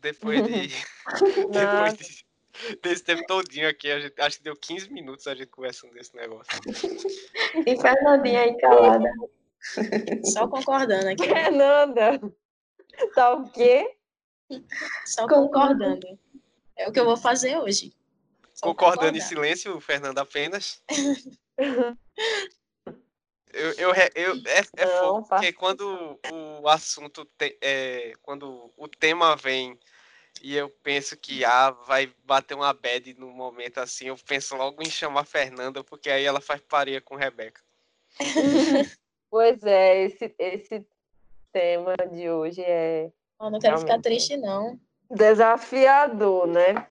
depois de. depois de, desse tempo todinho aqui, a gente, acho que deu 15 minutos a gente conversando desse negócio. E Fernandinha aí calada. Só concordando aqui. Fernanda, tá o quê? Só concordando. É o que eu vou fazer hoje. Só Concordando em concordar. silêncio, Fernando apenas. Eu, eu, eu, é, é Não, porque quando o assunto, te- é, quando o tema vem e eu penso que ah, vai bater uma bad no momento assim, eu penso logo em chamar a Fernanda, porque aí ela faz pareia com Rebeca. Pois é, esse, esse tema de hoje é Eu não quero ficar triste, não. desafiador, né?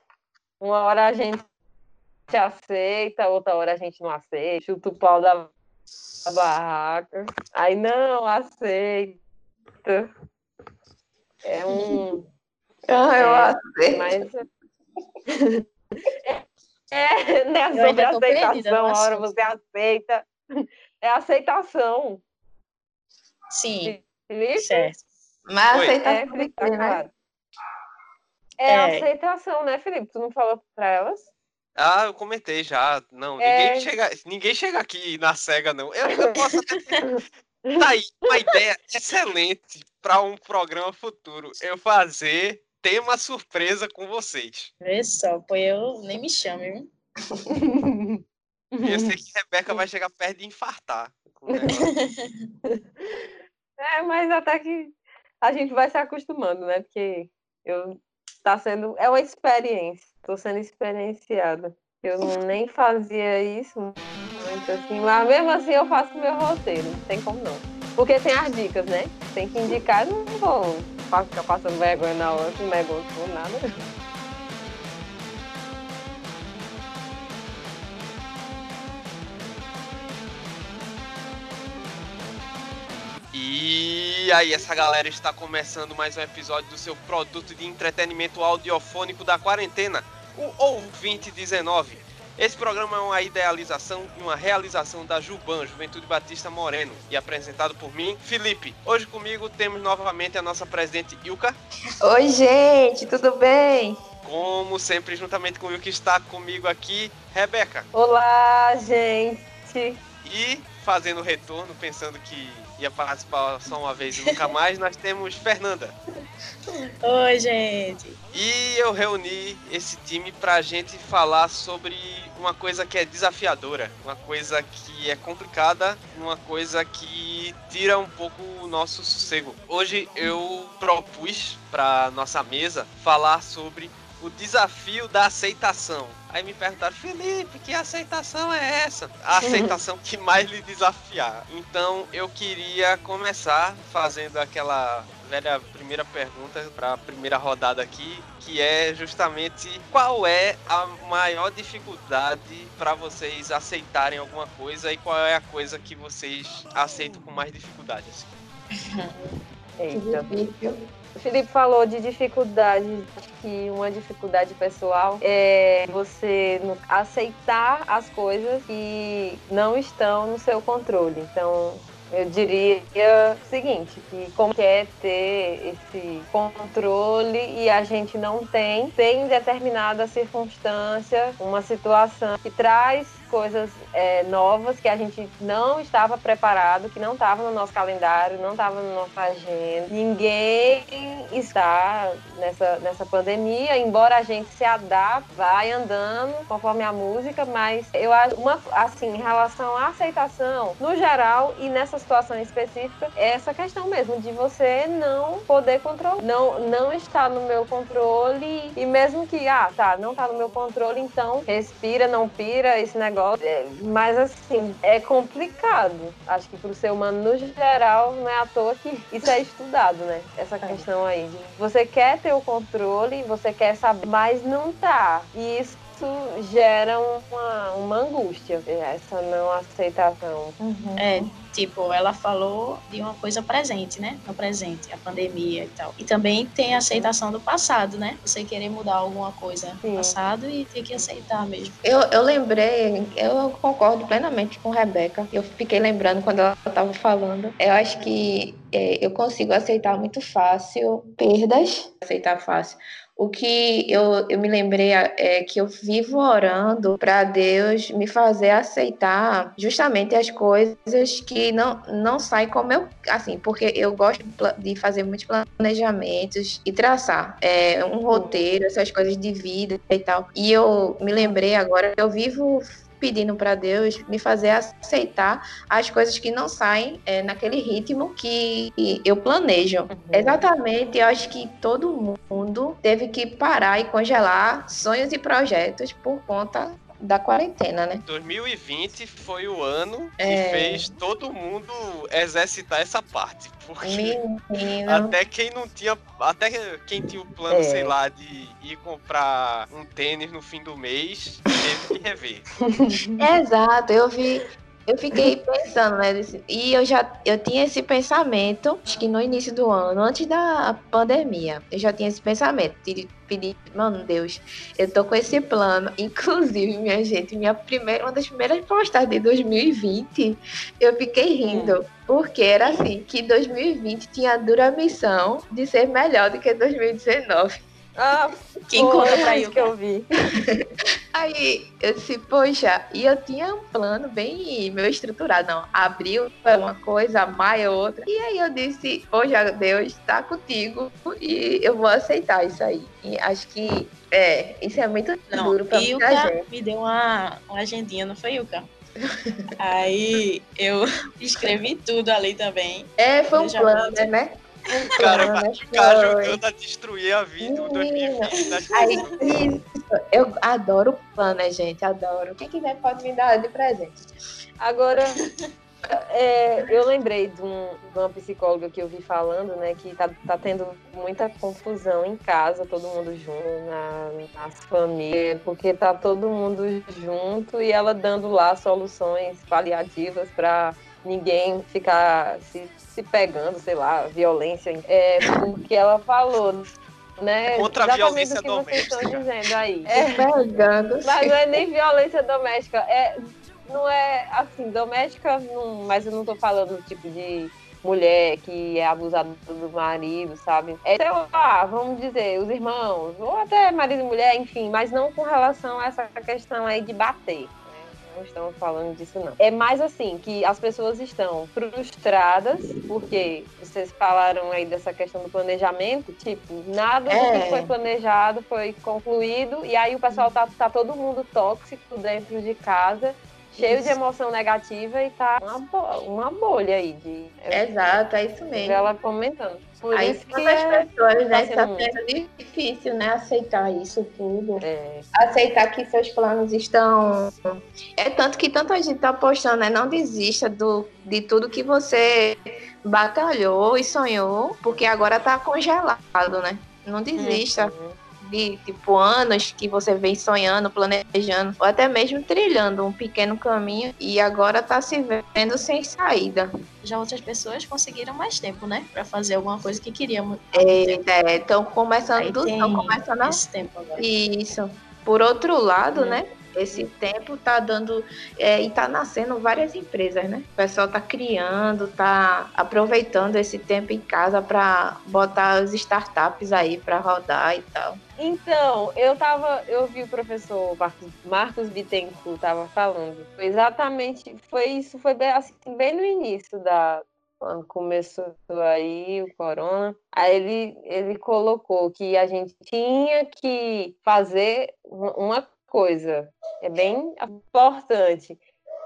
Uma hora a gente aceita, outra hora a gente não aceita, chuta o pau da da barraca, aí não aceita. É um. Ah, eu É, aceito. Mas. É, é Eu sobre perdida aceitação, no a hora você aceita. É aceitação. Sim, Felipe? certo. Mas Oi. aceitação É, quê, tá né? É, É. aceitação, né, Felipe? Tu não falou pra elas? Ah, eu comentei já. Não, É. ninguém, chega, ninguém chega aqui na cega, não. Eu, eu posso até ter. Tá aí, uma ideia excelente para um programa futuro. Eu fazer tema surpresa com vocês. Vê só, pô, eu nem me chame, viu? Eu sei que Rebeca vai chegar perto de infartar. com o negócio. É, mas até que a gente vai se acostumando, né? Porque eu tá sendo é uma experiência. Tô sendo experienciada. Eu não, nem fazia isso muito assim, mas mesmo assim eu faço meu roteiro, não tem como não. Porque tem as dicas, né? Tem que indicar, não vou ficar passando vergonha na hora com negócio ou nada. E aí, essa galera está começando mais um episódio do seu produto de entretenimento audiofônico da quarentena, o Ouvinte 19. Esse programa é uma idealização e uma realização da Juban, Juventude Batista Moreno, e apresentado por mim, Felipe. Hoje comigo temos novamente a nossa presidente Ilka, Oi, gente, tudo bem? como sempre, juntamente com o que está comigo aqui, Rebeca. Olá, gente! E fazendo retorno, pensando que ia participar só uma vez e nunca mais, nós temos Fernanda. Oi, gente. E eu reuni esse time pra gente falar sobre uma coisa que é desafiadora, uma coisa que é complicada, uma coisa que tira um pouco o nosso sossego. Hoje eu propus pra nossa mesa falar sobre o desafio da aceitação. Aí me perguntaram, Felipe, que aceitação é essa? A aceitação que mais lhe desafiar. Então eu queria começar fazendo aquela velha primeira pergunta para a primeira rodada aqui, que é justamente qual é a maior dificuldade para vocês aceitarem alguma coisa e qual é a coisa que vocês aceitam com mais dificuldade? assim? Eita. O Felipe falou de dificuldade, acho que uma dificuldade pessoal é você aceitar as coisas que não estão no seu controle. Então, eu diria o seguinte, que como quer ter esse controle e a gente não tem, tem determinada circunstância, uma situação que traz coisas é, novas que a gente não estava preparado, que não estava no nosso calendário, não estava na nossa agenda. Ninguém está nessa, nessa pandemia, embora a gente se adapte, vai andando conforme a música, mas eu acho uma assim, em relação à aceitação, no geral e nessa situação específica, é essa questão mesmo de você não poder controlar, não não está no meu controle e mesmo que ah, tá, não tá no meu controle, então respira, não pira esse negócio. É, mas assim, é complicado. Acho que pro ser humano no geral não é à toa que isso é estudado, né? Essa questão aí de você quer ter o controle, você quer saber, mas não tá. E isso gera uma, uma angústia, essa não aceitação. É, tipo, ela falou de uma coisa presente, né? No presente, a pandemia e tal. E também tem a aceitação do passado, né? Você querer mudar alguma coisa no passado e ter que aceitar mesmo. Eu, eu lembrei, eu concordo plenamente com Rebeca. Eu fiquei lembrando quando ela estava falando. Eu acho que é, eu consigo aceitar muito fácil perdas, aceitar fácil o que eu, eu me lembrei é que eu vivo orando para Deus me fazer aceitar justamente as coisas que não, não saem como eu. Assim, porque eu gosto de fazer muitos planejamentos e traçar é, um roteiro, essas coisas de vida e tal. E eu me lembrei agora que eu vivo pedindo para Deus me fazer aceitar as coisas que não saem é, naquele ritmo que eu planejo. Uhum. Exatamente, eu acho que todo mundo teve que parar e congelar sonhos e projetos por conta da quarentena, né? 2020 foi o ano que é... fez todo mundo exercitar essa parte. Porque Menino. até quem não tinha. Até quem tinha o plano, é. sei lá, de ir comprar um tênis no fim do mês, teve que rever. Exato, eu vi eu fiquei pensando, né? E eu já eu tinha esse pensamento, acho que no início do ano, antes da pandemia, eu já tinha esse pensamento de pedir, mano, Deus, eu tô com esse plano. Inclusive, minha gente, minha primeira, uma das primeiras postagens de 2020, eu fiquei rindo. Porque era assim, que 2020 tinha a dura missão de ser melhor do que 2019. Ah, quem conta pra eu que eu vi. Aí eu disse, poxa, e eu tinha um plano bem meu estruturado, não. Abril foi uma coisa, maio é outra. E aí eu disse, poxa, Deus tá contigo e eu vou aceitar isso aí. E acho que é, isso é muito não, duro pra e muita gente. me deu uma, uma agendinha, não foi, Yuka? Aí eu escrevi tudo ali também. É, foi um plano, né? Cara, o cara jogando a destruir a vida em 2020. Né? Aí, isso. Eu adoro plano, né, gente? Adoro. Quem quiser pode me dar de presente. Agora, é, eu lembrei de, um, de, uma psicóloga que eu vi falando, né, que tá, tá tendo muita confusão em casa, todo mundo junto, na, nas famílias, porque tá todo mundo junto e ela dando lá soluções paliativas para ninguém ficar se se pegando, sei lá, violência. É porque ela falou, né? Contra a violência doméstica. Vocês estão dizendo aí. É, pegando. Mas não é nem violência doméstica, é não é assim, doméstica, não, mas eu não tô falando tipo de mulher que é abusada do marido, sabe? É, sei lá, vamos dizer, os irmãos, ou até marido e mulher, enfim, mas não com relação a essa questão aí de bater não estamos falando disso, não. É mais assim, que as pessoas estão frustradas, porque vocês falaram aí dessa questão do planejamento, tipo, nada é. do que foi planejado foi concluído, e aí o pessoal tá, tá todo mundo tóxico dentro de casa cheio de emoção negativa e tá uma, uma bolha aí de. Exato, é isso mesmo. Ela comentando. Por aí isso que as é, pessoas, né, está sendo difícil, né, aceitar isso tudo. É. Aceitar que seus planos estão. É tanto que tanta gente tá postando, né? Não desista do, de tudo que você batalhou e sonhou, porque agora tá congelado, né? Não desista. Uhum de tipo anos que você vem sonhando, planejando, ou até mesmo trilhando um pequeno caminho e agora tá se vendo sem saída. Já outras pessoas conseguiram mais tempo, né? Para fazer alguma coisa que queriam. É, estão começando, estão começando a... esse tempo agora. Isso. Por outro lado, né? Esse tempo tá dando é, e tá nascendo várias empresas, né? O pessoal tá criando, tá aproveitando esse tempo em casa para botar as startups aí para rodar e tal. Então, eu tava, eu vi o professor Marcos, Marcos Bittencourt tava falando. Foi exatamente, foi isso, foi bem, assim, bem no início da quando começou aí o corona. Aí ele ele colocou que a gente tinha que fazer uma coisa, é bem importante,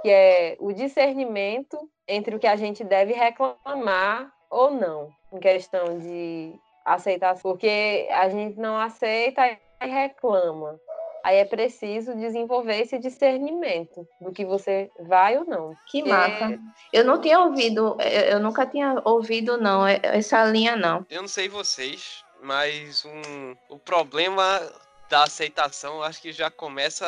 que é o discernimento entre o que a gente deve reclamar ou não, em questão de aceitar, porque a gente não aceita e reclama. Aí é preciso desenvolver esse discernimento do que você vai ou não. Que massa. É... Eu não tinha ouvido, eu nunca tinha ouvido, não, essa linha, não. Eu não sei vocês, mas um, o problema da aceitação, acho que já começa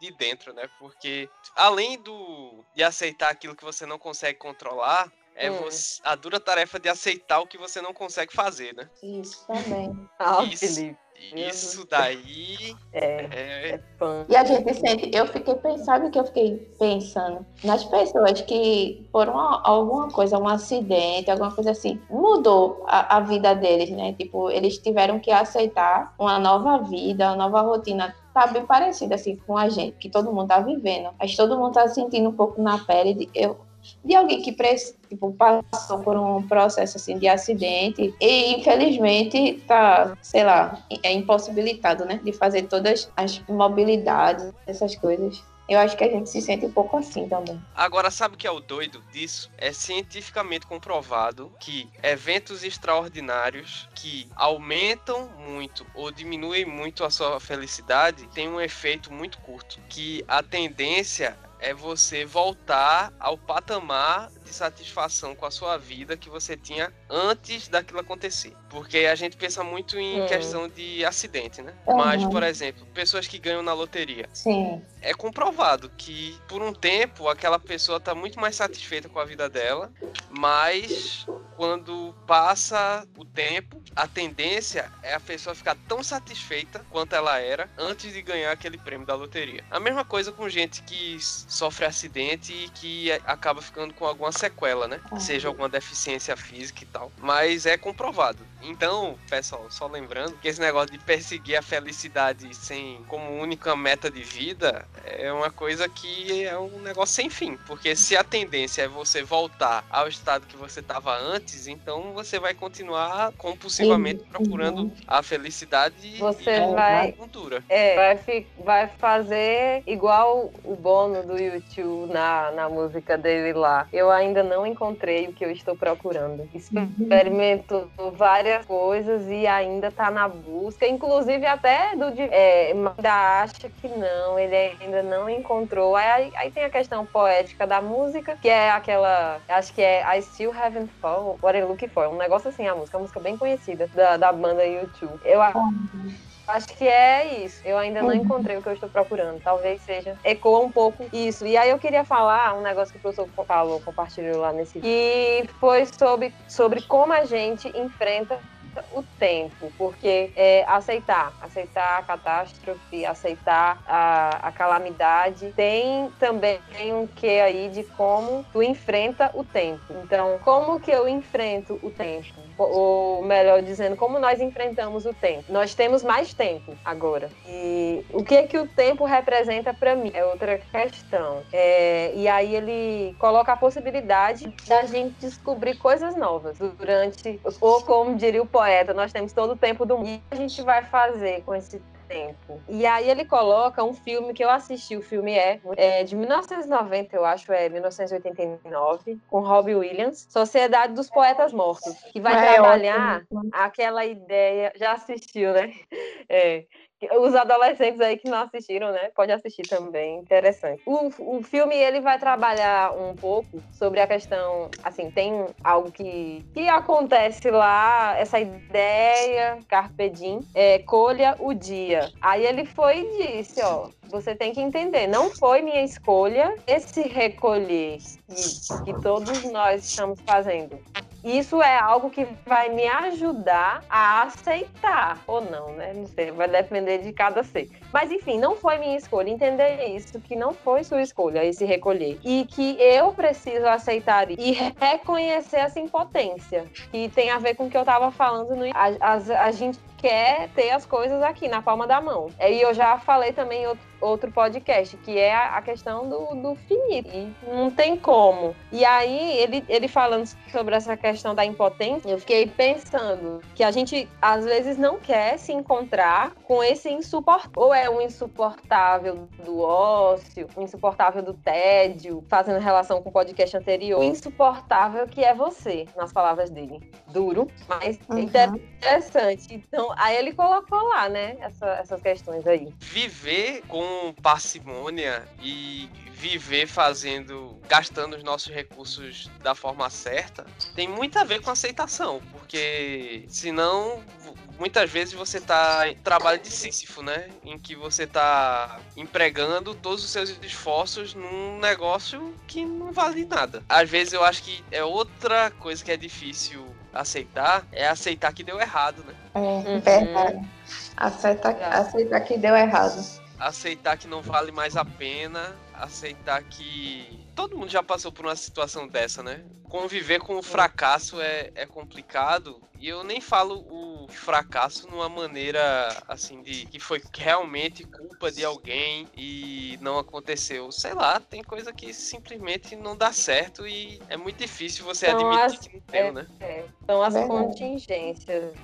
de dentro, né? Porque além do de aceitar aquilo que você não consegue controlar, é hum. você, a dura tarefa de aceitar o que você não consegue fazer, né? Isso também. Ah, Isso, Felipe. Isso daí é, é... é fã. E a gente sente, eu fiquei pensando que eu fiquei pensando nas pessoas que por uma, alguma coisa, um acidente, alguma coisa assim, mudou a, a, vida deles, né? Tipo, eles tiveram que aceitar uma nova vida, uma nova rotina. Tá bem parecida assim com a gente, que todo mundo tá vivendo. Mas todo mundo tá sentindo um pouco na pele. De, eu, de alguém que tipo, passou por um processo assim de acidente e infelizmente tá, sei lá, é impossibilitado, né, de fazer todas as mobilidades, essas coisas. Eu acho que a gente se sente um pouco assim também. Agora, sabe o que é o doido disso? É cientificamente comprovado que eventos extraordinários que aumentam muito ou diminuem muito a sua felicidade têm um efeito muito curto. Que a tendência é você voltar ao patamar de satisfação com a sua vida que você tinha antes daquilo acontecer. Porque a gente pensa muito em hum. questão de acidente, né? Uhum. Mas, por exemplo, pessoas que ganham na loteria. Sim. É comprovado que por um tempo aquela pessoa está muito mais satisfeita com a vida dela, mas quando passa o tempo, a tendência é a pessoa ficar tão satisfeita quanto ela era antes de ganhar aquele prêmio da loteria. A mesma coisa com gente que sofre acidente e que acaba ficando com alguma sequela, né? Seja alguma deficiência física e tal. Mas é comprovado. Então, pessoal, só lembrando que esse negócio de perseguir a felicidade sem como única meta de vida é uma coisa que é um negócio sem fim. Porque se a tendência é você voltar ao estado que você estava antes, então você vai continuar compulsivamente uhum. procurando a felicidade você e vai, cultura. É, vai, vai fazer igual o Bono do YouTube na, na música dele lá. Eu ainda não encontrei o que eu estou procurando. Experimento várias coisas e ainda tá na busca, inclusive até do é, ainda acha que não, ele ainda não encontrou. Aí, aí tem a questão poética da música, que é aquela, acho que é I Still Haven't Found What I'm Looking For, um negócio assim, a música, uma música bem conhecida da, da banda YouTube. Eu acho Acho que é isso. Eu ainda não uhum. encontrei o que eu estou procurando. Talvez seja. Ecoa um pouco isso. E aí eu queria falar um negócio que o professor falou, compartilhou lá nesse. Que foi sobre, sobre como a gente enfrenta o tempo, porque é, aceitar, aceitar a catástrofe, aceitar a, a calamidade, tem também um que aí de como tu enfrenta o tempo. Então, como que eu enfrento o tempo? ou melhor dizendo, como nós enfrentamos o tempo. Nós temos mais tempo agora. E o que que o tempo representa para mim é outra questão. É, e aí ele coloca a possibilidade da gente descobrir coisas novas durante, ou como diria o poeta, nós temos todo o tempo do mundo. E a gente vai fazer com esse tempo. E aí ele coloca um filme que eu assisti, o filme é, é de 1990, eu acho, é 1989, com Robbie Williams, Sociedade dos Poetas Mortos, que vai é, trabalhar ótimo. aquela ideia, já assistiu, né? É, os adolescentes aí que não assistiram, né? Pode assistir também, interessante. O, o filme ele vai trabalhar um pouco sobre a questão, assim, tem algo que, que acontece lá, essa ideia, Carpe Diem, é, colha o dia. Aí ele foi e disse, ó, você tem que entender, não foi minha escolha esse recolher que, que todos nós estamos fazendo isso é algo que vai me ajudar a aceitar ou não, né? Não sei, vai depender de cada ser. Mas enfim, não foi minha escolha entender isso, que não foi sua escolha esse recolher e que eu preciso aceitar e reconhecer essa impotência, que tem a ver com o que eu estava falando no a, a, a gente quer ter as coisas aqui na palma da mão. E eu já falei também em outro, podcast, que é a, a questão do, do finito. E não tem como. E aí, ele, ele falando sobre essa questão da impotência, eu fiquei pensando que a gente, às vezes, não quer se encontrar com esse insuportável. Ou é um insuportável do ócio, um insuportável do tédio, fazendo relação com o podcast anterior. O insuportável que é você, nas palavras dele. Duro, mas uhum. interessante. Então, aí ele colocou lá, né, essa, essas questões aí. Viver com parcimônia e viver fazendo, gastando os nossos recursos da forma certa, tem muito a ver com aceitação, porque senão muitas vezes você tá em trabalho de Sísifo, né? Em que você tá empregando todos os seus esforços num negócio que não vale nada. Às vezes eu acho que é outra coisa que é difícil aceitar, é aceitar que deu errado, né? É, uhum. verdade. Aceitar, aceitar que deu errado. Aceitar que não vale mais a pena, aceitar que todo mundo já passou por uma situação dessa, né? Conviver com o fracasso é, é complicado. E eu nem falo o fracasso numa maneira assim de que foi realmente culpa de alguém e não aconteceu. Sei lá, tem coisa que simplesmente não dá certo e é muito difícil você então, admitir as, que não deu, é, né? É, são as é contingências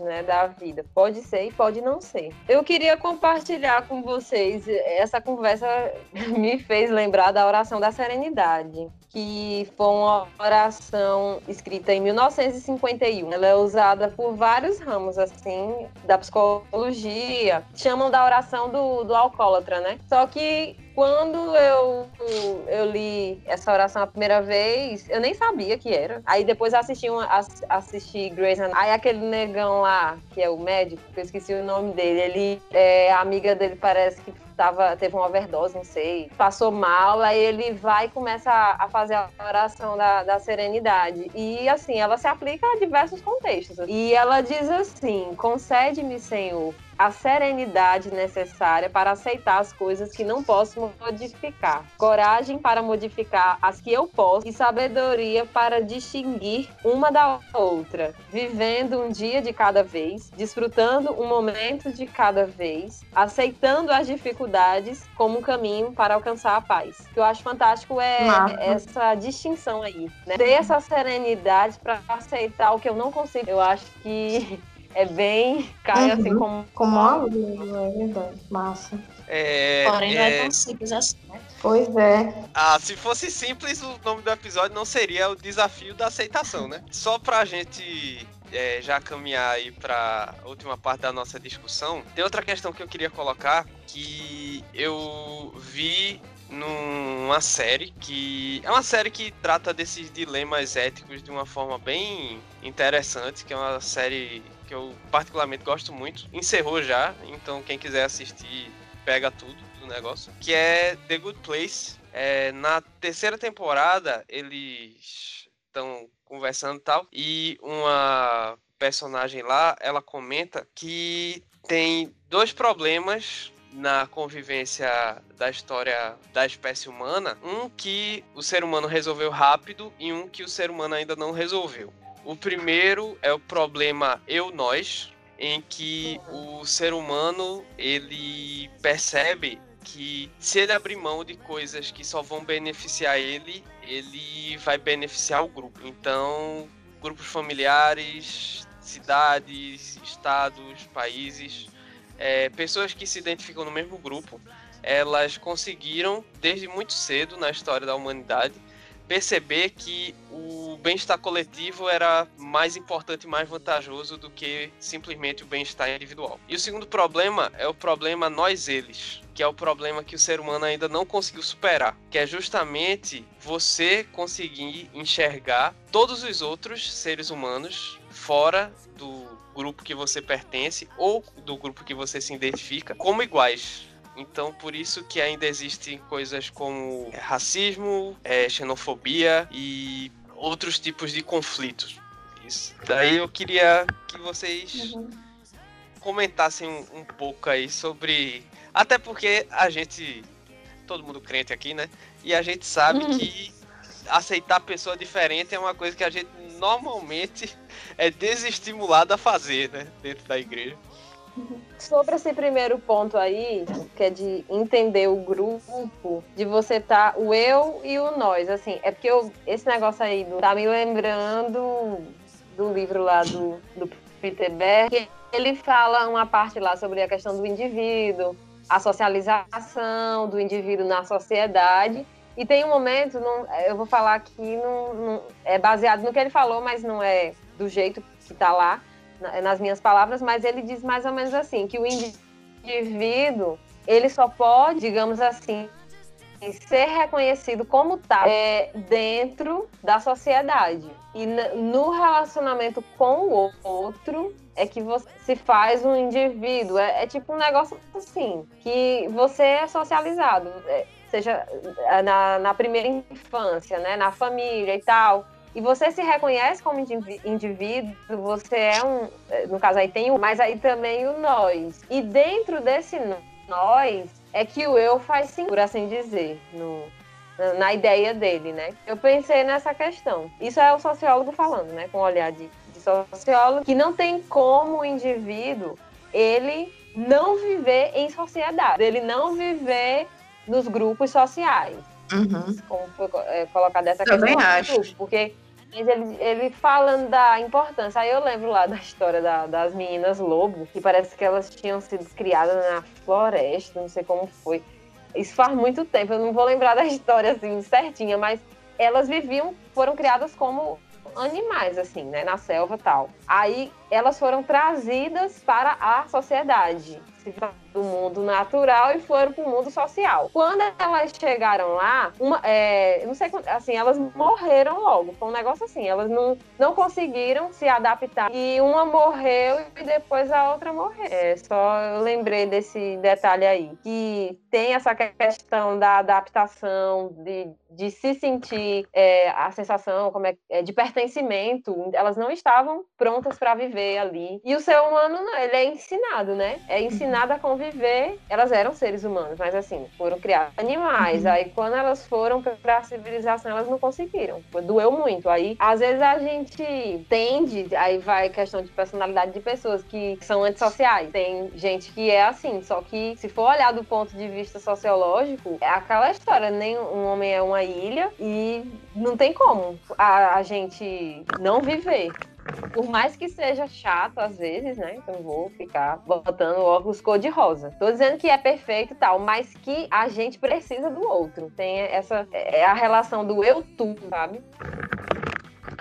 né, da vida. Pode ser e pode não ser. Eu queria compartilhar com vocês essa conversa me fez lembrar da oração da serenidade, que foi uma oração escrita em 1951. Ela é usada por vários ramos assim da psicologia, chamam da oração do, do alcoólatra, né? Só que quando eu, eu li essa oração a primeira vez, eu nem sabia que era. Aí depois assisti, uma, assisti Grey's Anatomy. Aí aquele negão lá, que é o médico, que eu esqueci o nome dele, ele, é, a amiga dele parece que tava, teve uma overdose, não sei, passou mal, aí ele vai e começa a, a fazer a oração da, da serenidade. E assim, ela se aplica a diversos contextos. E ela diz assim: concede-me, Senhor, a serenidade necessária para aceitar as coisas que não posso modificar, coragem para modificar as que eu posso e sabedoria para distinguir uma da outra, vivendo um dia de cada vez, desfrutando um momento de cada vez, aceitando as dificuldades como um caminho para alcançar a paz. O que eu acho fantástico é essa distinção aí, né? ter essa serenidade para aceitar o que eu não consigo. Eu acho que é bem. cai assim, uhum. assim como. Como uma luva, é verdade. Massa. É, Porém, é... não é tão simples assim, né? Pois é. Ah, se fosse simples, o nome do episódio não seria o desafio da aceitação, né? Só pra gente é, já caminhar aí para última parte da nossa discussão, tem outra questão que eu queria colocar que eu vi numa série que é uma série que trata desses dilemas éticos de uma forma bem interessante, que é uma série que eu particularmente gosto muito. Encerrou já, então quem quiser assistir, pega tudo do negócio. Que é The Good Place. É, na terceira temporada, eles estão conversando e tal. E uma personagem lá, ela comenta que tem dois problemas na convivência da história da espécie humana, um que o ser humano resolveu rápido e um que o ser humano ainda não resolveu. O primeiro é o problema eu-nós, em que o ser humano ele percebe que se ele abrir mão de coisas que só vão beneficiar ele, ele vai beneficiar o grupo. Então, grupos familiares, cidades, estados, países, é, pessoas que se identificam no mesmo grupo, elas conseguiram, desde muito cedo na história da humanidade, perceber que o bem-estar coletivo era mais importante e mais vantajoso do que simplesmente o bem-estar individual. E o segundo problema é o problema nós-eles, que é o problema que o ser humano ainda não conseguiu superar, que é justamente você conseguir enxergar todos os outros seres humanos fora do grupo que você pertence ou do grupo que você se identifica como iguais então, por isso que ainda existem coisas como racismo, é, xenofobia e outros tipos de conflitos. Isso. Daí eu queria que vocês uhum. comentassem um, um pouco aí sobre. Até porque a gente. Todo mundo crente aqui, né? E a gente sabe uhum. que aceitar pessoa diferente é uma coisa que a gente normalmente é desestimulado a fazer, né? Dentro da igreja. Sobre esse primeiro ponto aí, que é de entender o grupo, de você tá o eu e o nós, assim, é porque eu, esse negócio aí tá me lembrando do livro lá do, do Peter Berg, ele fala uma parte lá sobre a questão do indivíduo, a socialização do indivíduo na sociedade, e tem um momento, não, eu vou falar aqui, não, não, é baseado no que ele falou, mas não é do jeito que tá lá, nas minhas palavras, mas ele diz mais ou menos assim, que o indivíduo, ele só pode, digamos assim, ser reconhecido como tal é, dentro da sociedade. E no relacionamento com o outro é que você se faz um indivíduo. É, é tipo um negócio assim, que você é socializado. É, seja na, na primeira infância, né, na família e tal, e você se reconhece como indivíduo, você é um, é, no caso aí tem o, mas aí também o nós. E dentro desse nós é que o eu faz sim, por assim dizer, no, na ideia dele, né? Eu pensei nessa questão. Isso é o sociólogo falando, né? Com o olhar de, de sociólogo, que não tem como o indivíduo ele não viver em sociedade, ele não viver nos grupos sociais. Uhum. Como foi é, colocado essa Também questão acho. Grupo, porque ele, ele falando da importância. Aí eu lembro lá da história da, das meninas lobo, que parece que elas tinham sido criadas na floresta, não sei como foi. Isso faz muito tempo, eu não vou lembrar da história assim certinha, mas elas viviam, foram criadas como animais, assim, né, na selva tal. Aí elas foram trazidas para a sociedade do mundo natural e foram para o mundo social. Quando elas chegaram lá, uma, é, não sei, assim, elas morreram logo. Foi um negócio assim, elas não, não conseguiram se adaptar. E uma morreu e depois a outra morreu. É, só eu lembrei desse detalhe aí, que tem essa questão da adaptação, de, de se sentir é, a sensação como é, é de pertencimento. Elas não estavam prontas para viver ali. E o ser humano, ele é ensinado, né? É ensinado a conviver. Elas eram seres humanos, mas assim, foram criadas animais. Uhum. Aí quando elas foram para a civilização, elas não conseguiram. Doeu muito. Aí, às vezes a gente tende, aí vai questão de personalidade de pessoas que são antissociais. Tem gente que é assim, só que se for olhar do ponto de vista sociológico, é aquela história, nem um homem é uma ilha e não tem como a, a gente não viver. Por mais que seja chato às vezes, né? Então vou ficar botando óculos cor-de-rosa. Tô dizendo que é perfeito e tal, mas que a gente precisa do outro. Tem essa. É a relação do eu-tu, sabe?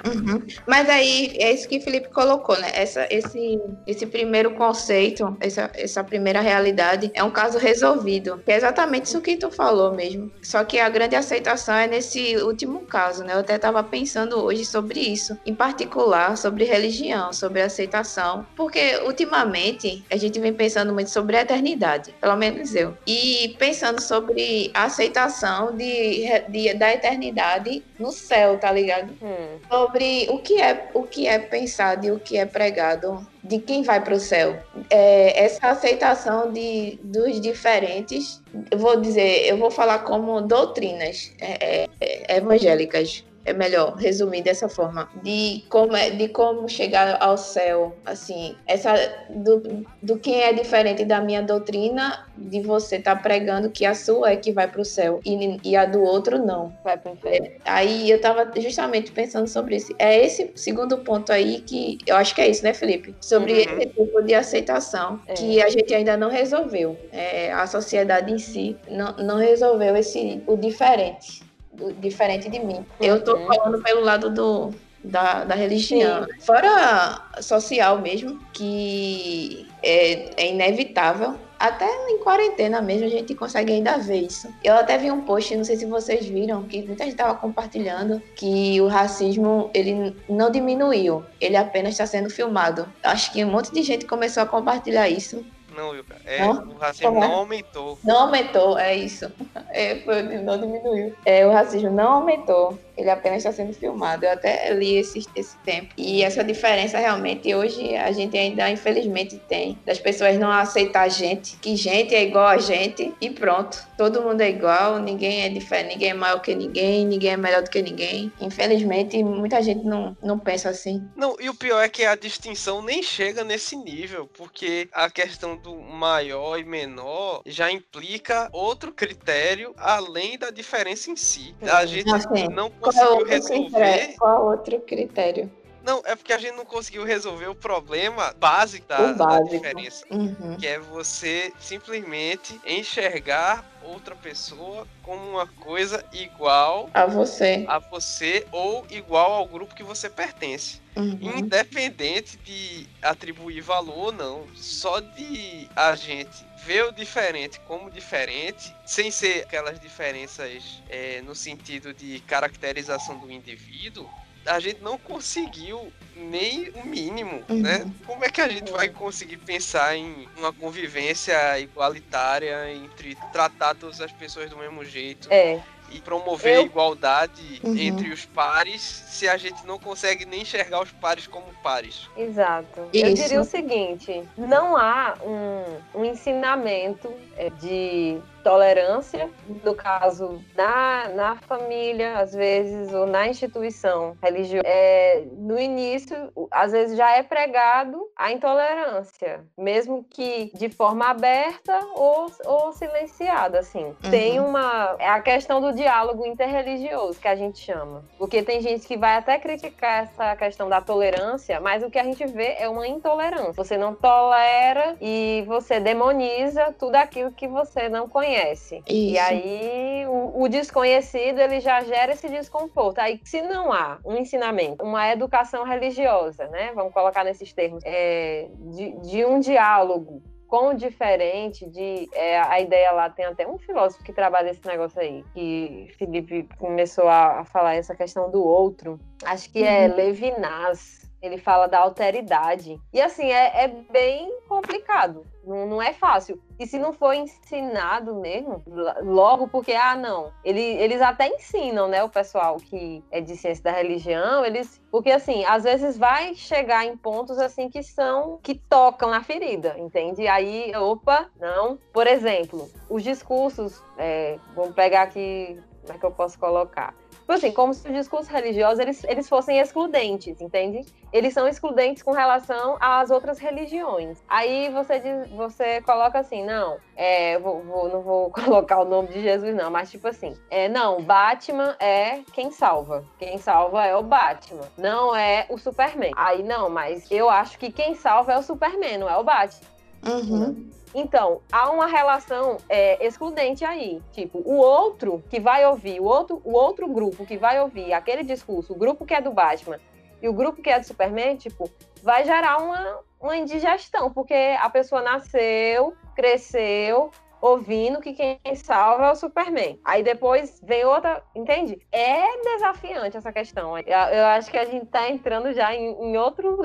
Uhum. Mas aí é isso que o Felipe colocou, né? Essa, esse, esse primeiro conceito, essa, essa primeira realidade é um caso resolvido. Que é exatamente isso que tu falou mesmo. Só que a grande aceitação é nesse último caso, né? Eu até estava pensando hoje sobre isso, em particular sobre religião, sobre aceitação, porque ultimamente a gente vem pensando muito sobre a eternidade, pelo menos eu, e pensando sobre a aceitação de, de da eternidade no céu, tá ligado? Hum. Sobre o que é o que é pensado e o que é pregado de quem vai para o céu. É, essa aceitação de, dos diferentes, eu vou dizer, eu vou falar como doutrinas é, é, evangélicas é melhor resumir dessa forma de como é, de como chegar ao céu assim essa do, do que é diferente da minha doutrina de você estar tá pregando que a sua é que vai para o céu e, e a do outro não. Vai para o inferno. É, aí eu estava justamente pensando sobre isso. É esse segundo ponto aí que eu acho que é isso né Felipe? Sobre uhum. esse tipo de aceitação é. que a gente ainda não resolveu. É, a sociedade em si não, não resolveu esse o diferente diferente de mim. Eu uhum. falando pelo lado do, da, da religião. Sim. Fora social mesmo, que é, é, inevitável. Até em quarentena mesmo a gente consegue ainda ver isso. Eu até vi um post, não sei se vocês viram, que muita gente estava compartilhando que o racismo ele não diminuiu, ele apenas está sendo filmado. Acho que um monte de gente começou a compartilhar isso. Não, Wilka. É, o racismo não aumentou. Não aumentou, é isso. É, foi, não diminuiu. É, o racismo não aumentou. Ele apenas está sendo filmado. Eu até li esse, esse tempo. E essa diferença realmente hoje a gente ainda infelizmente tem. Das pessoas não aceitar a gente, que gente é igual a gente e pronto. Todo mundo é igual, ninguém é diferente, ninguém é maior que ninguém, ninguém é melhor do que ninguém. Infelizmente, muita gente não, não pensa assim. Não, e o pior é que a distinção nem chega nesse nível, porque a questão do maior e menor já implica outro critério além da diferença em si. A gente não conseguiu resolver. Qual outro critério? Não, é porque a gente não conseguiu resolver o problema básico da, básico. da diferença. Uhum. Que é você simplesmente enxergar outra pessoa como uma coisa igual A você. a você ou igual ao grupo que você pertence. Uhum. Independente de atribuir valor ou não. Só de a gente ver o diferente como diferente, sem ser aquelas diferenças é, no sentido de caracterização do indivíduo, a gente não conseguiu nem o mínimo, Uhum. né? Como é que a gente vai conseguir pensar em uma convivência igualitária entre tratar todas as pessoas do mesmo jeito É, e promover Eu- a igualdade Uhum. entre os pares se a gente não consegue nem enxergar os pares como pares? exato. Eu Isso. diria o seguinte: não há um, um ensinamento é, de tolerância, no caso, na, na família, às vezes, ou na instituição religiosa. É, no início, às vezes já é pregado a intolerância, mesmo que de forma aberta ou, ou silenciada, assim. Tem uma... É a questão do diálogo interreligioso, que a gente chama. Porque tem gente que vai até criticar essa questão da tolerância, mas o que a gente vê é uma intolerância. Você não tolera e você demoniza tudo aquilo que você não conhece. E Isso. aí o, o desconhecido ele já gera esse desconforto. Aí se não há um ensinamento, uma educação religiosa, né? Vamos colocar nesses termos, é, de, de um diálogo com o diferente, de é, a ideia lá tem até um filósofo que trabalha esse negócio aí, que Felipe começou a, a falar essa questão do outro. Acho que é Uhum. Levinas. Ele fala da alteridade. E assim, é, é bem complicado. Não, não é fácil. E se não for ensinado mesmo, logo porque, ah, não. Ele, eles até ensinam, né, o pessoal que é de ciência da religião, eles. Porque, assim, às vezes vai chegar em pontos, assim, que são. que tocam na ferida, entende? Aí, opa, não. Por exemplo, os discursos. é, vamos pegar aqui. Como é que eu posso colocar? Tipo assim, como se os discursos religiosos eles, eles fossem excludentes, entende? Eles são excludentes com relação às outras religiões. Aí você diz, você coloca assim, não, é, vou, vou- não vou colocar o nome de Jesus não, mas tipo assim, é, não, Batman é quem salva. Quem salva é o Batman, não é o Superman. Aí não, mas eu acho que quem salva é o Superman, não é o Batman. Uhum. Então, há uma relação é, excludente aí. Tipo, o outro que vai ouvir, o outro, o outro grupo que vai ouvir aquele discurso, o grupo que é do Batman e o grupo que é do Superman, tipo, vai gerar uma, uma indigestão, porque a pessoa nasceu, cresceu, ouvindo que quem salva é o Superman. Aí depois vem outra, entende? É desafiante essa questão. Eu, eu acho que a gente tá entrando já em, em outro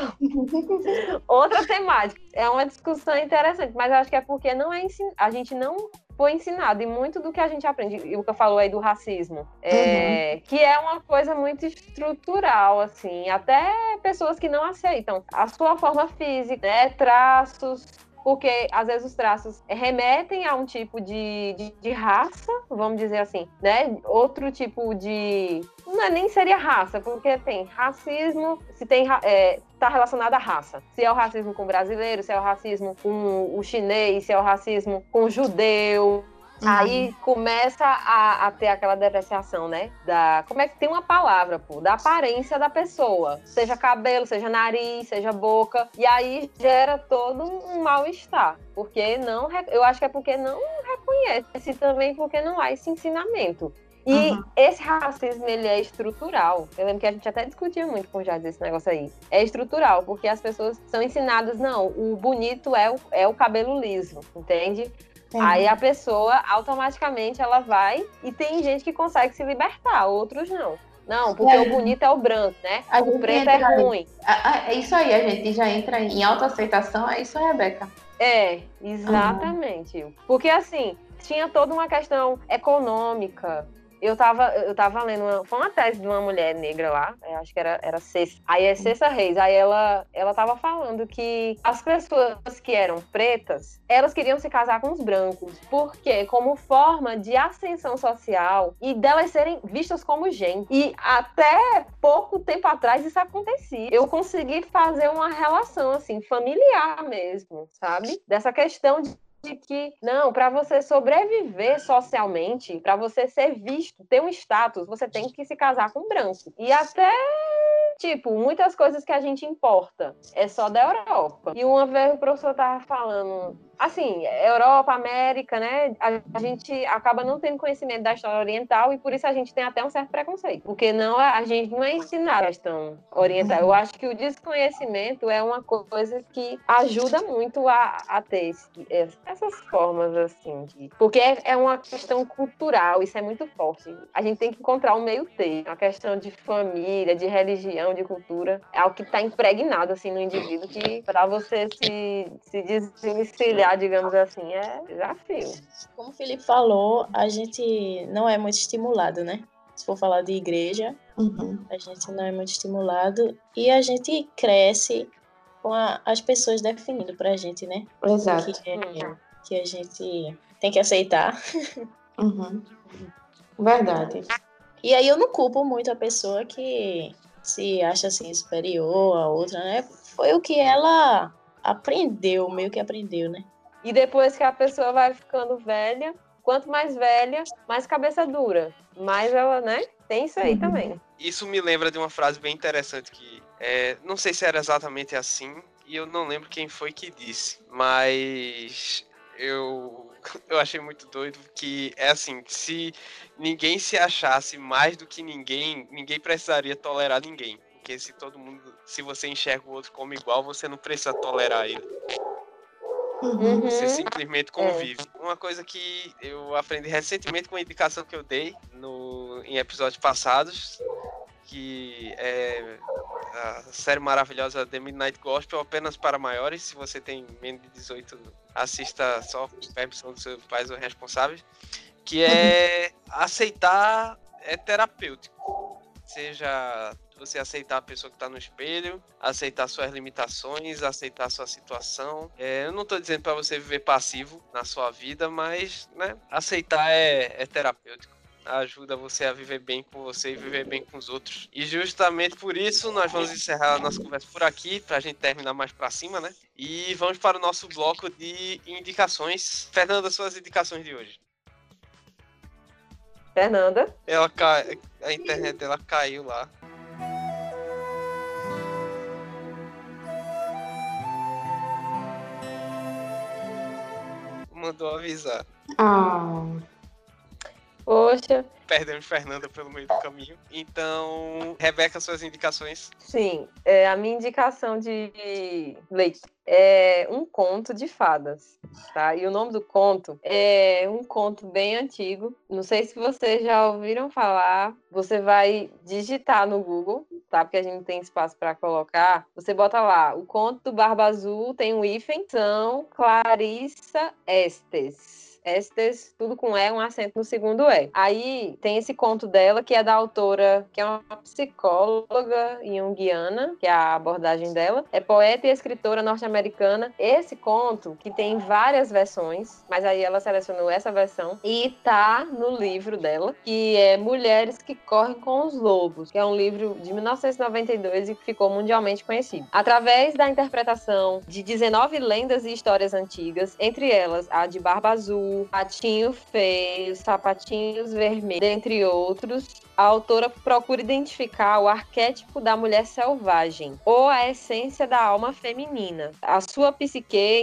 outra temática. É uma discussão interessante, mas eu acho que é porque não é ensin... a gente não foi ensinado e muito do que a gente aprende, e o que eu falou aí do racismo, é, que é uma coisa muito estrutural, assim, até pessoas que não aceitam a sua forma física, né, traços, porque às vezes os traços remetem a um tipo de, de, de raça, vamos dizer assim, né? Outro tipo de. Não é, nem seria raça, porque tem racismo, se tem. É, tá relacionado à raça. Se é o racismo com o brasileiro, se é o racismo com o chinês, se é o racismo com o judeu. Uhum. Aí começa a, a ter aquela depreciação, né? Da, como é que tem uma palavra, pô? Da aparência da pessoa. Seja cabelo, seja nariz, seja boca. E aí gera todo um mal-estar. Porque não. Eu acho que é porque não reconhece também, porque não há esse ensinamento. E Uhum. esse racismo, ele é estrutural. Eu lembro que a gente até discutia muito com o Jardim esse negócio aí. É estrutural, porque as pessoas são ensinadas, não, o bonito é o, é o cabelo liso, entende? Aí a pessoa, automaticamente, ela vai e tem gente que consegue se libertar, outros não. Não, porque É. o bonito é o branco, né? A O preto entra é ruim. É isso aí, a gente já entra em autoaceitação, é isso, Rebeca. É, exatamente. Porque assim, tinha toda uma questão econômica. Eu tava, eu tava lendo, uma, foi uma tese de uma mulher negra lá, eu acho que era, era Cessa. Aí é Cessa Reis. Aí ela, ela tava falando que as pessoas que eram pretas, elas queriam se casar com os brancos. Porque como forma de ascensão social e delas serem vistas como gente. E até pouco tempo atrás isso acontecia. Eu consegui fazer uma relação, assim, familiar mesmo, sabe? Dessa questão de de que não, para você sobreviver socialmente, para você ser visto, ter um status, você tem que se casar com um branco. E até tipo, muitas coisas que a gente importa é só da Europa. E uma vez o professor tava falando assim, Europa, América, né? A, gente acaba não tendo conhecimento da história oriental e por isso a gente tem até um certo preconceito, porque não a gente não é ensinado a questão oriental. Eu acho que o desconhecimento é uma coisa que ajuda muito a, a ter esse, essas formas assim, de, porque é, é, uma questão cultural, isso é muito forte. A gente tem que encontrar um meio termo, a questão de família, de religião, de cultura, é algo que está impregnado assim no indivíduo que para você se se desvencilhar digamos assim, é desafio. Como o Felipe falou, a gente não é muito estimulado, né? Se for falar de igreja, uhum. a gente não é muito estimulado e a gente cresce com a, as pessoas definindo pra gente, né? Exato. Que, é, que a gente tem que aceitar. Uhum. Verdade. E aí eu não culpo muito a pessoa que se acha assim superior a outra, né? Foi o que ela aprendeu, meio que aprendeu, né? E depois que a pessoa vai ficando velha, quanto mais velha, mais cabeça dura. Mais ela, né? Tem isso aí uhum. também. Isso me lembra de uma frase bem interessante que é, não sei se era exatamente assim e eu não lembro quem foi que disse, mas eu eu achei muito doido que é assim, se ninguém se achasse mais do que ninguém, ninguém precisaria tolerar ninguém. Porque se todo mundo, se você enxerga o outro como igual, você não precisa tolerar ele. Uhum. Você simplesmente convive. É. Uma coisa que eu aprendi recentemente com a indicação que eu dei no, em episódios passados, que é a série maravilhosa The Midnight Gospel apenas para maiores. Se você tem menos de 18, assista só com permissão dos seus pais ou responsáveis. Que é aceitar é terapêutico. Seja você aceitar a pessoa que está no espelho, aceitar suas limitações, aceitar sua situação. É, eu não estou dizendo para você viver passivo na sua vida, mas né, aceitar é, é terapêutico ajuda você a viver bem com você e viver bem com os outros. E justamente por isso nós vamos encerrar a nossa conversa por aqui, para a gente terminar mais para cima, né? E vamos para o nosso bloco de indicações. Fernanda, suas indicações de hoje. Fernanda? Ela cai... A internet dela caiu lá. mandou avisar. Ah. Poxa. Perdemos Fernanda pelo meio do caminho. Então, Rebeca, suas indicações? Sim, é, a minha indicação de leite é um conto de fadas, tá? E o nome do conto é um conto bem antigo. Não sei se vocês já ouviram falar. Você vai digitar no Google, tá? Porque a gente não tem espaço para colocar. Você bota lá, o conto do Barba Azul tem um hífen, são Clarissa Estes. Estes, tudo com E, um acento no segundo E. Aí tem esse conto dela, que é da autora, que é uma psicóloga junguiana, que é a abordagem dela. É poeta e escritora norte-americana. Esse conto, que tem várias versões, mas aí ela selecionou essa versão, e tá no livro dela, que é Mulheres que Correm com os Lobos, que é um livro de 1992 e que ficou mundialmente conhecido. Através da interpretação de 19 lendas e histórias antigas, entre elas a de Barba Azul, Patinho Feio, Sapatinhos Vermelhos, dentre outros, a autora procura identificar o arquétipo da mulher selvagem ou a essência da alma feminina, a sua psique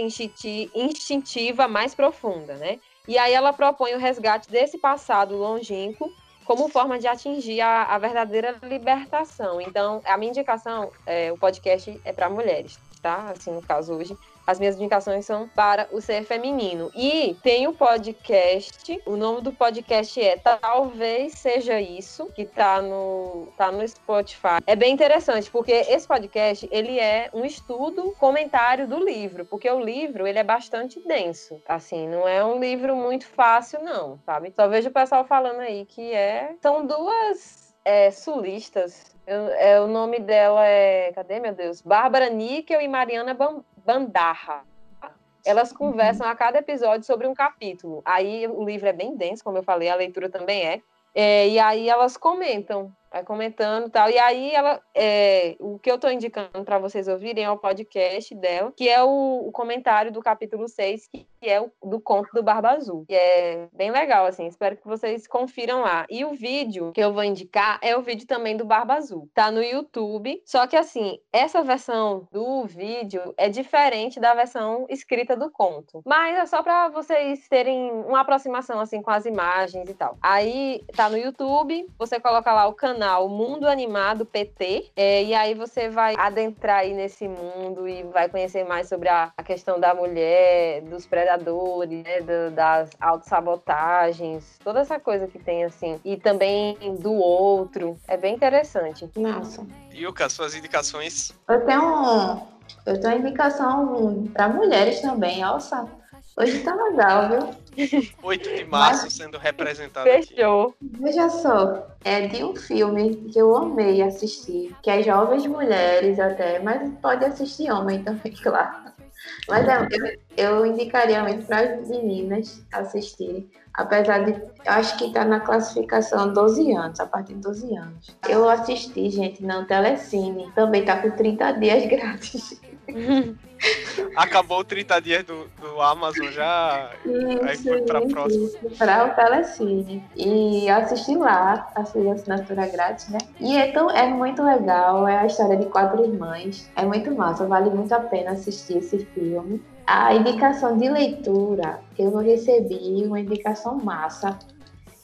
instintiva mais profunda, né? E aí ela propõe o resgate desse passado longínquo como forma de atingir a, a verdadeira libertação. Então, a minha indicação, é, o podcast é para mulheres, tá? Assim, no caso hoje, as minhas indicações são para o ser feminino. E tem o podcast, o nome do podcast é Talvez Seja Isso, que tá no, tá no Spotify. É bem interessante, porque esse podcast, ele é um estudo, comentário do livro, porque o livro, ele é bastante denso. Assim, não é um livro muito fácil, não, sabe? Só vejo o pessoal falando aí que é... São duas é, sulistas eu, é, o nome dela é. Cadê, meu Deus? Bárbara Níquel e Mariana Bandarra. Elas uhum. conversam a cada episódio sobre um capítulo. Aí o livro é bem denso, como eu falei, a leitura também é. é e aí elas comentam vai comentando e tal. E aí ela, é, o que eu tô indicando para vocês ouvirem é o podcast dela, que é o, o comentário do capítulo 6, que é o do conto do Barba Azul. Que é bem legal, assim. Espero que vocês confiram lá. E o vídeo que eu vou indicar é o vídeo também do Barba Azul. Tá no YouTube. Só que assim, essa versão do vídeo é diferente da versão escrita do conto. Mas é só para vocês terem uma aproximação assim com as imagens e tal. Aí tá no YouTube, você coloca lá o canal Mundo Animado PT, é, e aí você vai adentrar aí nesse mundo e vai conhecer mais sobre a, a questão da mulher, dos predadores, né, do, das autossabotagens, toda essa coisa que tem assim. E também do outro. É bem interessante. Nossa. Yuka, suas indicações? Eu tenho, um, eu tenho uma indicação para mulheres também, nossa. Hoje tá legal, viu? 8 de março Mas... sendo representado Fechou. Aqui. Veja só, é de um filme que eu amei assistir, que é Jovens Mulheres até, mas pode assistir homem também, claro. Mas é, eu, eu indicaria muito para as meninas assistirem, apesar de. Eu acho que está na classificação 12 anos, a partir de 12 anos. Eu assisti, gente, no Telecine, também tá com 30 dias grátis. Acabou 30 dias do, do Amazon já. Isso, aí foi pra próxima. Para o Telecine. E assisti lá, assisti a assinatura grátis, né? E é, tão, é muito legal, é a história de quatro irmãs. É muito massa, vale muito a pena assistir esse filme. A indicação de leitura, eu recebi uma indicação massa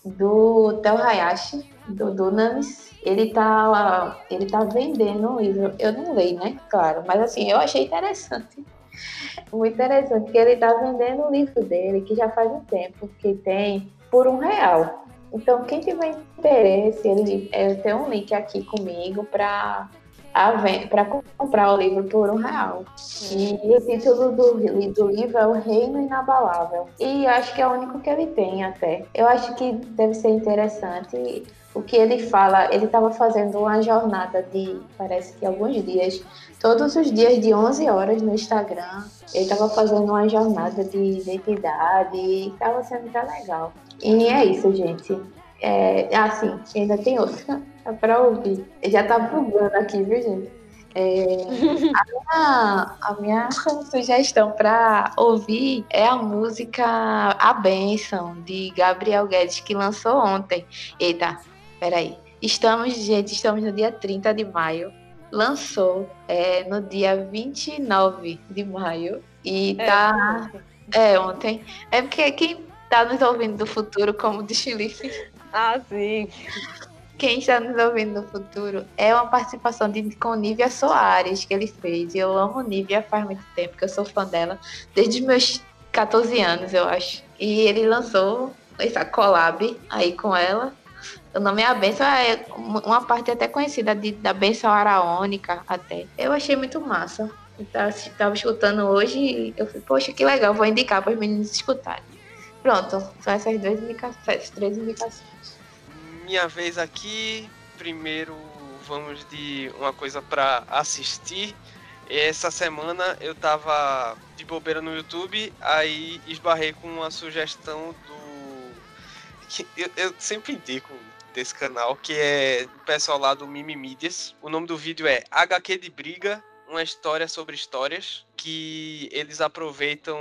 do Theo Hayashi, do Dunamis. Ele tá, ele tá vendendo um livro. Eu não leio, né? Claro, mas assim, eu achei interessante. Muito interessante, que ele tá vendendo o livro dele, que já faz um tempo que tem, por um real. Então, quem tiver interesse, ele, eu tenho um link aqui comigo para para comprar o livro por um real. E o título do, do livro é O Reino Inabalável. E acho que é o único que ele tem até. Eu acho que deve ser interessante o que ele fala. Ele estava fazendo uma jornada de, parece que alguns dias, todos os dias de 11 horas no Instagram. Ele estava fazendo uma jornada de identidade e estava sendo bem legal. E é isso, gente. É, assim, ainda tem outra para ouvir. Já tá bugando aqui, viu, gente? É, a, minha, a minha sugestão para ouvir é a música A Benção, de Gabriel Guedes, que lançou ontem. Eita, peraí. Estamos, gente, estamos no dia 30 de maio. Lançou é, no dia 29 de maio. E é, tá. É, ontem. É porque quem tá nos ouvindo do futuro, como de Chilife, ah, sim. Quem está nos ouvindo no futuro é uma participação de, com Nívia Soares que ele fez. E eu amo Nívia faz muito tempo, que eu sou fã dela, desde os meus 14 anos, eu acho. E ele lançou essa collab aí com ela. O nome é A Benção, é uma parte até conhecida de, da Benção Araônica, até. Eu achei muito massa. Estava escutando hoje e eu falei, poxa, que legal, vou indicar para os meninos escutarem. Pronto, são essas duas indicações, três indicações. Minha vez aqui, primeiro vamos de uma coisa para assistir. Essa semana eu tava de bobeira no YouTube, aí esbarrei com uma sugestão do. Eu, eu sempre indico desse canal, que é o pessoal lá do Mimimídias. O nome do vídeo é HQ de Briga, uma história sobre histórias, que eles aproveitam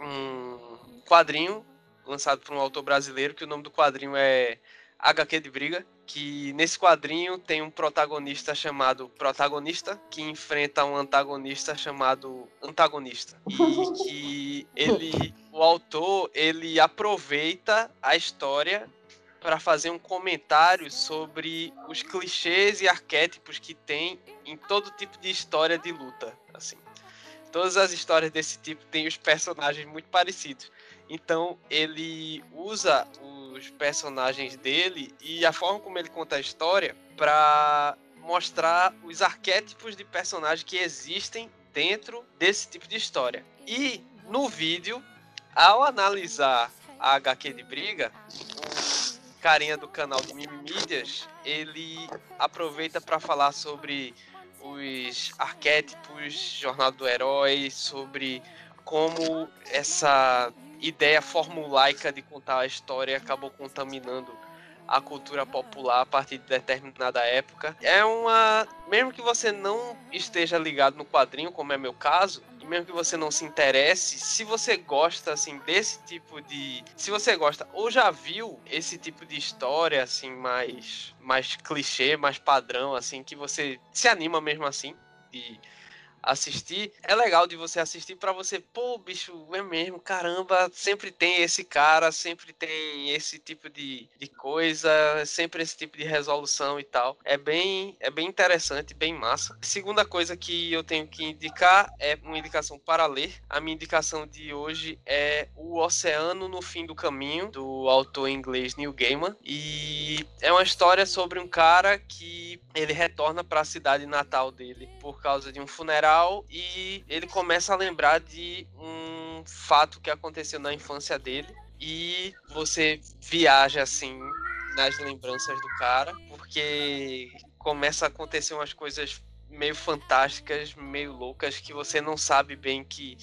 um quadrinho lançado por um autor brasileiro, que o nome do quadrinho é HQ de Briga, que nesse quadrinho tem um protagonista chamado protagonista, que enfrenta um antagonista chamado antagonista. E que ele, o autor, ele aproveita a história para fazer um comentário sobre os clichês e arquétipos que tem em todo tipo de história de luta, assim. Todas as histórias desse tipo têm os personagens muito parecidos. Então ele usa os personagens dele e a forma como ele conta a história para mostrar os arquétipos de personagem que existem dentro desse tipo de história. E no vídeo, ao analisar a HQ de briga, carinha do canal do Mimimídias, ele aproveita para falar sobre os arquétipos, jornada do herói, sobre como essa ideia formulaica de contar a história acabou contaminando a cultura popular a partir de determinada época. É uma. Mesmo que você não esteja ligado no quadrinho, como é meu caso, e mesmo que você não se interesse, se você gosta assim desse tipo de, se você gosta ou já viu esse tipo de história assim mais mais clichê, mais padrão assim que você se anima mesmo assim de assistir, é legal de você assistir para você, pô, bicho, é mesmo, caramba, sempre tem esse cara, sempre tem esse tipo de, de coisa, sempre esse tipo de resolução e tal. É bem, é bem interessante, bem massa. Segunda coisa que eu tenho que indicar é uma indicação para ler. A minha indicação de hoje é O Oceano no Fim do Caminho, do autor inglês Neil Gaiman. E é uma história sobre um cara que ele retorna para a cidade natal dele por causa de um funeral e ele começa a lembrar de um fato que aconteceu na infância dele e você viaja assim nas lembranças do cara, porque começa a acontecer umas coisas meio fantásticas, meio loucas que você não sabe bem que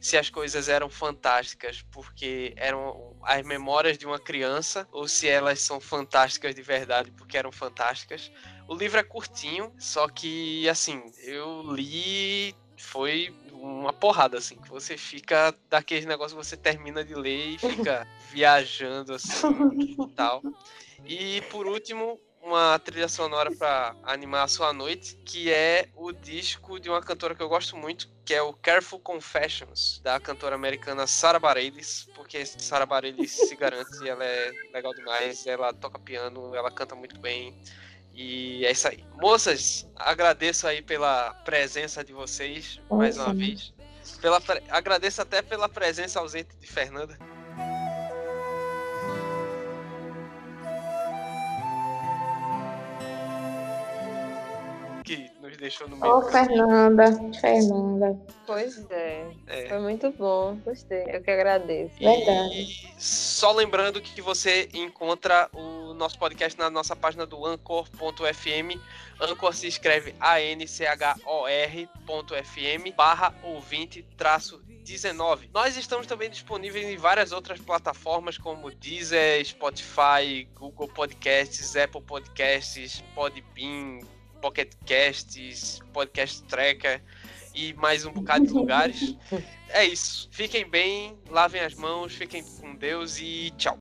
se as coisas eram fantásticas porque eram as memórias de uma criança ou se elas são fantásticas de verdade porque eram fantásticas. O livro é curtinho, só que assim, eu li foi uma porrada assim, que você fica daqueles negócios que você termina de ler e fica viajando assim e tal. E por último, uma trilha sonora para animar a sua noite, que é o disco de uma cantora que eu gosto muito, que é o Careful Confessions, da cantora americana Sarah Bareilles, porque Sarah Bareilles se garante, ela é legal demais, ela toca piano, ela canta muito bem. E é isso aí. Moças, agradeço aí pela presença de vocês mais uma vez. Pela, agradeço até pela presença ausente de Fernanda. Deixou no meio. Ô, oh, Fernanda, Fernanda. Pois é. é. Foi muito bom, gostei. Eu que agradeço. Verdade. E só lembrando que você encontra o nosso podcast na nossa página do Anchor.fm. Anchor se escreve A-N-C-H-O-R.fm barra ouvinte traço 19. Nós estamos também disponíveis em várias outras plataformas como Deezer, Spotify, Google Podcasts, Apple Podcasts, Podbean, Pocket Casts, Podcast Tracker e mais um bocado de lugares. É isso. Fiquem bem, lavem as mãos, fiquem com Deus e tchau.